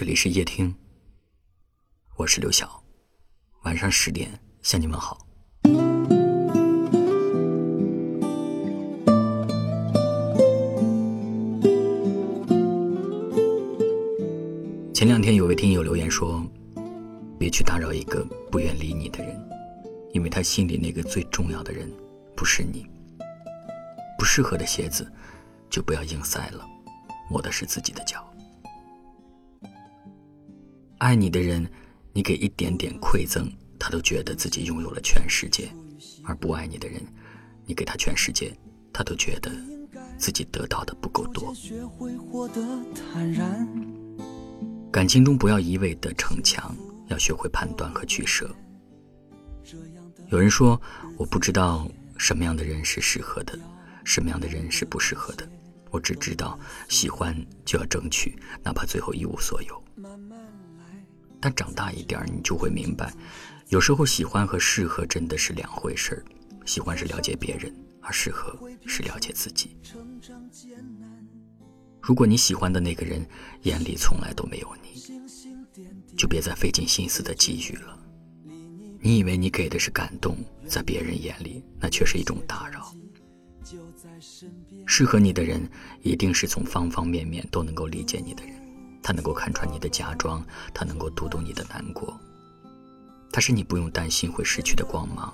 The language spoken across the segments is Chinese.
这里是夜听，我是刘晓，晚上十点向你们好。前两天有位听友留言说：“别去打扰一个不愿理你的人，因为他心里那个最重要的人不是你。不适合的鞋子就不要硬塞了，磨的是自己的脚。爱你的人，你给一点点馈赠，他都觉得自己拥有了全世界；而不爱你的人，你给他全世界，他都觉得自己得到的不够多。”感情中不要一味的逞强，要学会判断和取舍。有人说，我不知道什么样的人是适合的，什么样的人是不适合的。我只知道，喜欢就要争取，哪怕最后一无所有。但长大一点，你就会明白，有时候喜欢和适合真的是两回事儿。喜欢是了解别人，而适合是了解自己。如果你喜欢的那个人眼里从来都没有你，就别再费尽心思的给予了。你以为你给的是感动，在别人眼里那却是一种打扰。适合你的人，一定是从方方面面都能够理解你的人。他能够看穿你的假装，他能够读懂你的难过。他是你不用担心会失去的光芒，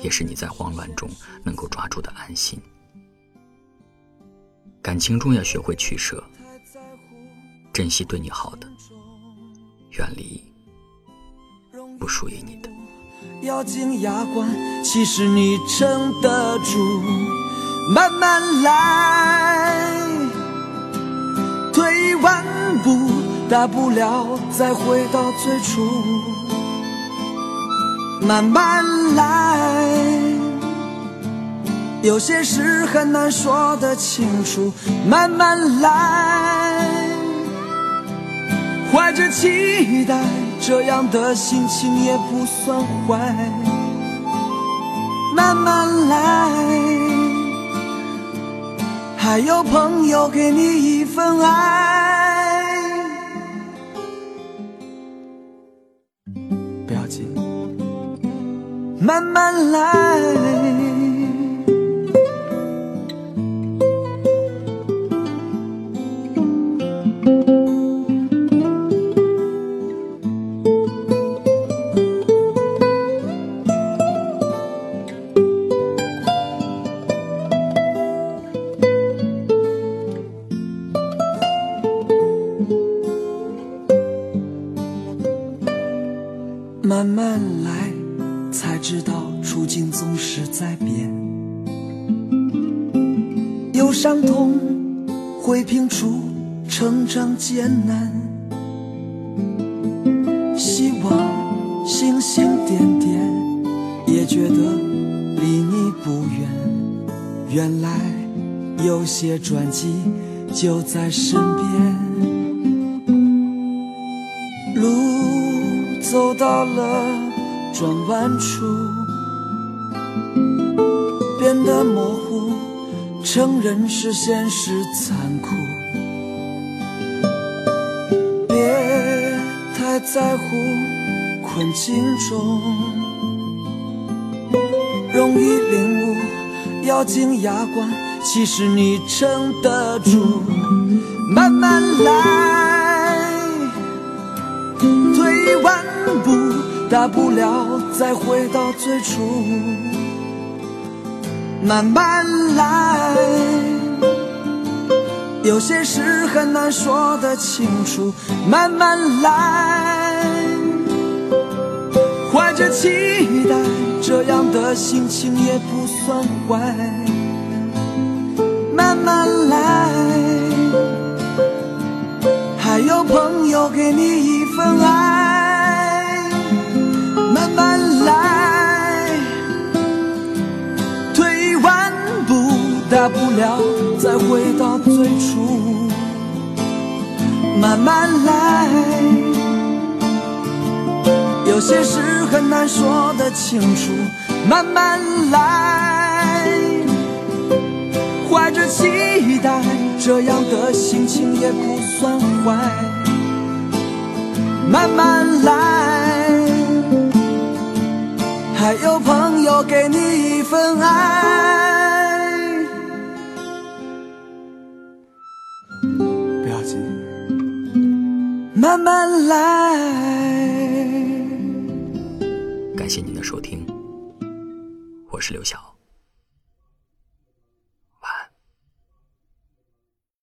也是你在慌乱中能够抓住的安心。感情中要学会取舍，珍惜对你好的，远离不属于你的。咬紧牙关，其实你撑得住，慢慢来，退一万步，大不了再回到最初，慢慢来。有些事很难说得清楚，慢慢来。怀着期待，这样的心情也不算坏。慢慢来，还有朋友给你一份爱。不要紧，慢慢来。来，才知道处境总是在变。有伤痛会拼出成长艰难，希望星星点点也觉得离你不远。原来有些转机就在身边，路。走到了转弯处，变得模糊，承认是现实残酷。别太在乎困境中，容易领悟，咬紧牙关，其实你撑得住，慢慢来，退一万。步，大不了再回到最初，慢慢来。有些事很难说得清楚，慢慢来。怀着期待，这样的心情也不算坏。慢慢来，还有朋友给你一份爱。大不了再回到最初，慢慢来。有些事很难说得清楚，慢慢来。怀着期待，这样的心情也不算坏。慢慢来，还有朋友给你一份爱。慢慢来。感谢您的收听，我是刘晓。